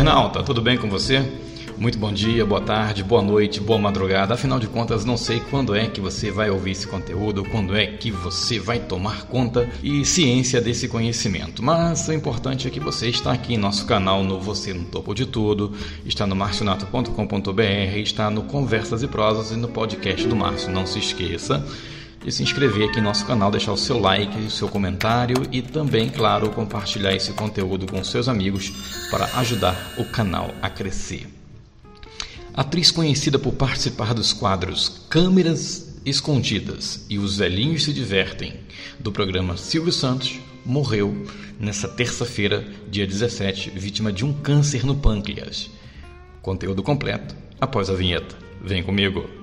internauta, tudo bem com você? Muito bom dia, boa tarde, boa noite, boa madrugada. Afinal de contas, não sei quando é que você vai ouvir esse conteúdo, quando é que você vai tomar conta e ciência desse conhecimento. Mas o importante é que você está aqui em nosso canal no Você no Topo de Tudo, está no marcionato.com.br, está no Conversas e Prosas e no podcast do Márcio. Não se esqueça de se inscrever aqui no nosso canal, deixar o seu like, o seu comentário e também, claro, compartilhar esse conteúdo com seus amigos para ajudar o canal a crescer. Atriz conhecida por participar dos quadros Câmeras Escondidas e Os Velhinhos Se Divertem, do programa Silvio Santos, morreu nesta terça-feira, dia 17, vítima de um câncer no pâncreas. Conteúdo completo após a vinheta. Vem comigo!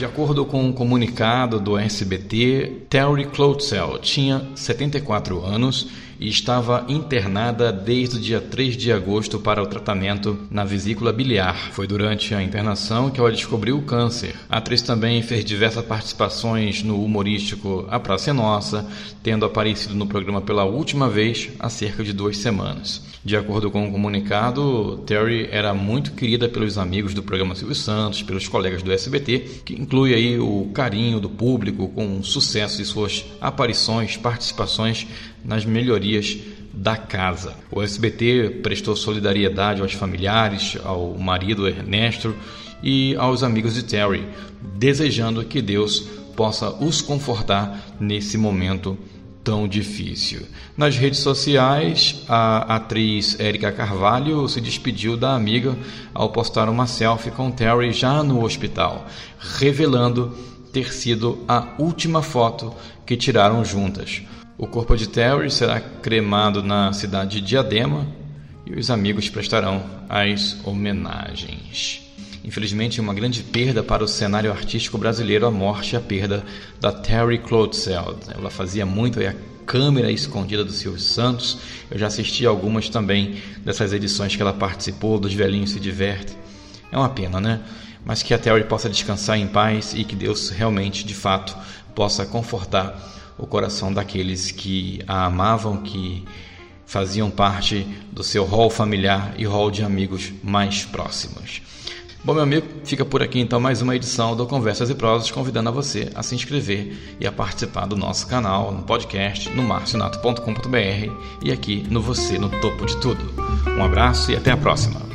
De acordo com um comunicado do SBT, Terry Cloudsell tinha 74 anos e estava internada desde o dia 3 de agosto para o tratamento na vesícula biliar. Foi durante a internação que ela descobriu o câncer. A atriz também fez diversas participações no humorístico A Praça é Nossa, tendo aparecido no programa pela última vez há cerca de duas semanas. De acordo com o um comunicado, Terry era muito querida pelos amigos do programa Silvio Santos, pelos colegas do SBT, que inclui aí o carinho do público com o sucesso de suas aparições, participações nas melhorias da casa. O SBT prestou solidariedade aos familiares, ao marido Ernesto e aos amigos de Terry, desejando que Deus possa os confortar nesse momento tão difícil. Nas redes sociais, a atriz Erika Carvalho se despediu da amiga ao postar uma selfie com Terry já no hospital, revelando ter sido a última foto que tiraram juntas. O corpo de Terry será cremado na cidade de Diadema e os amigos prestarão as homenagens. Infelizmente, uma grande perda para o cenário artístico brasileiro a morte e a perda da Terry Clotseld. Ela fazia muito a câmera escondida do Silvio Santos. Eu já assisti algumas também dessas edições que ela participou, dos velhinhos se diverte. É uma pena, né? Mas que a Terry possa descansar em paz e que Deus realmente, de fato, possa confortar o coração daqueles que a amavam, que faziam parte do seu rol familiar e rol de amigos mais próximos. Bom, meu amigo, fica por aqui então mais uma edição do Conversas e Prosas, convidando a você a se inscrever e a participar do nosso canal, no podcast, no marcionato.com.br e aqui no Você no Topo de Tudo. Um abraço e até a próxima!